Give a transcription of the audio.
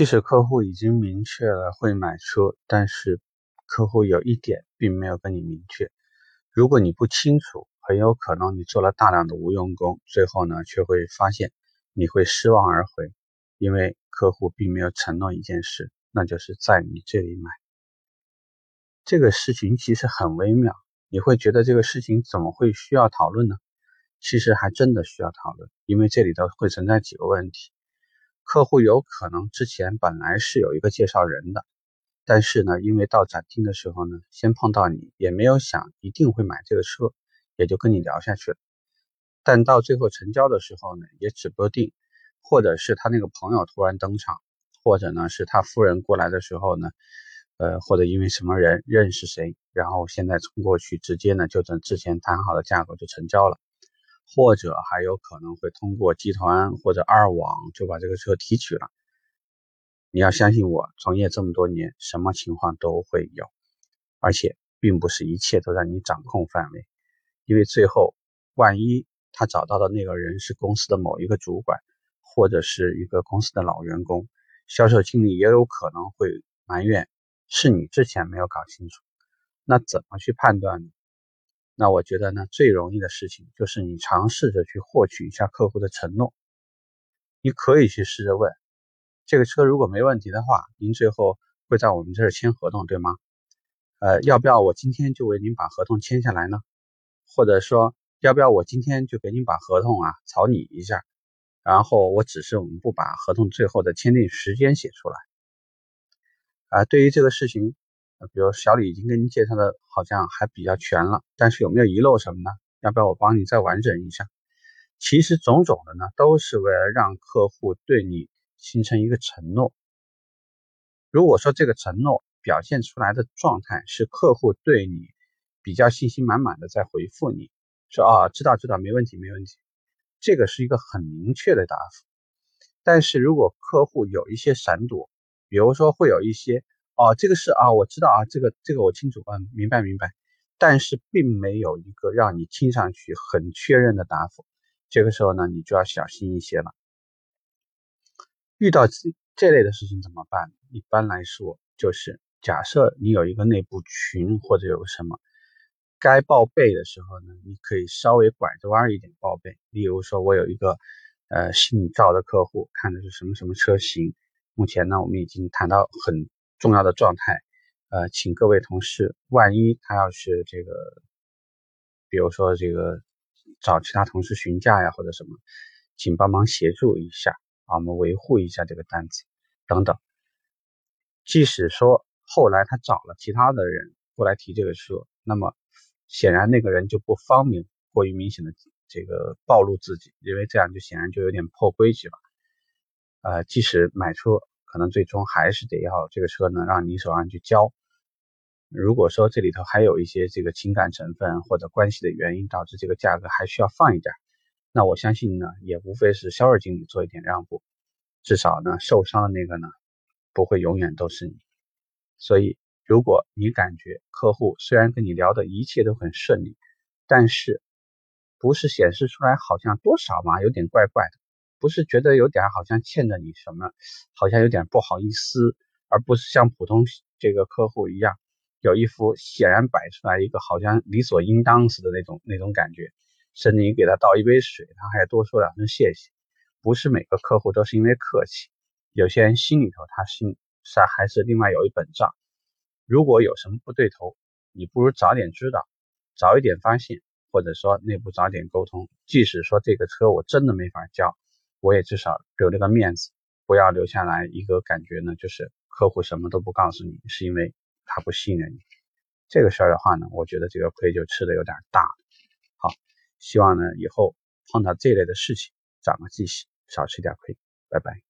即使客户已经明确了会买车，但是客户有一点并没有跟你明确。如果你不清楚，很有可能你做了大量的无用功，最后呢却会发现你会失望而回，因为客户并没有承诺一件事，那就是在你这里买。这个事情其实很微妙，你会觉得这个事情怎么会需要讨论呢？其实还真的需要讨论，因为这里头会存在几个问题。客户有可能之前本来是有一个介绍人的，但是呢，因为到展厅的时候呢，先碰到你，也没有想一定会买这个车，也就跟你聊下去了。但到最后成交的时候呢，也指不定，或者是他那个朋友突然登场，或者呢是他夫人过来的时候呢，呃，或者因为什么人认识谁，然后现在冲过去，直接呢就等之前谈好的价格就成交了。或者还有可能会通过集团或者二网就把这个车提取了。你要相信我，从业这么多年，什么情况都会有，而且并不是一切都在你掌控范围。因为最后，万一他找到的那个人是公司的某一个主管，或者是一个公司的老员工，销售经理也有可能会埋怨是你之前没有搞清楚。那怎么去判断呢？那我觉得呢，最容易的事情就是你尝试着去获取一下客户的承诺。你可以去试着问，这个车如果没问题的话，您最后会在我们这儿签合同，对吗？呃，要不要我今天就为您把合同签下来呢？或者说，要不要我今天就给您把合同啊草拟一下，然后我只是我们不把合同最后的签订时间写出来。啊，对于这个事情。比如小李已经跟您介绍的好像还比较全了，但是有没有遗漏什么呢？要不要我帮你再完整一下？其实种种的呢，都是为了让客户对你形成一个承诺。如果说这个承诺表现出来的状态是客户对你比较信心满满的在回复你，说啊知道知道没问题没问题，这个是一个很明确的答复。但是如果客户有一些闪躲，比如说会有一些。哦，这个是啊，我知道啊，这个这个我清楚，嗯，明白明白，但是并没有一个让你听上去很确认的答复，这个时候呢，你就要小心一些了。遇到这这类的事情怎么办？一般来说，就是假设你有一个内部群或者有个什么该报备的时候呢，你可以稍微拐着弯一点报备。例如说，我有一个呃姓赵的客户，看的是什么什么车型，目前呢，我们已经谈到很。重要的状态，呃，请各位同事，万一他要是这个，比如说这个找其他同事询价呀，或者什么，请帮忙协助一下啊，我们维护一下这个单子等等。即使说后来他找了其他的人过来提这个车，那么显然那个人就不方便过于明显的这个暴露自己，因为这样就显然就有点破规矩了。呃，即使买车。可能最终还是得要这个车呢，让你手上去交。如果说这里头还有一些这个情感成分或者关系的原因，导致这个价格还需要放一点，那我相信呢，也无非是销售经理做一点让步，至少呢，受伤的那个呢，不会永远都是你。所以，如果你感觉客户虽然跟你聊的一切都很顺利，但是不是显示出来好像多少嘛，有点怪怪的。不是觉得有点好像欠着你什么，好像有点不好意思，而不是像普通这个客户一样，有一副显然摆出来一个好像理所应当似的那种那种感觉，甚至你给他倒一杯水，他还多说两声谢谢。不是每个客户都是因为客气，有些人心里头他心是还是另外有一本账。如果有什么不对头，你不如早点知道，早一点发现，或者说内部早点沟通。即使说这个车我真的没法交。我也至少留了个面子，不要留下来一个感觉呢，就是客户什么都不告诉你，是因为他不信任你。这个事儿的话呢，我觉得这个亏就吃的有点大。好，希望呢以后碰到这类的事情长个记性，少吃点亏。拜拜。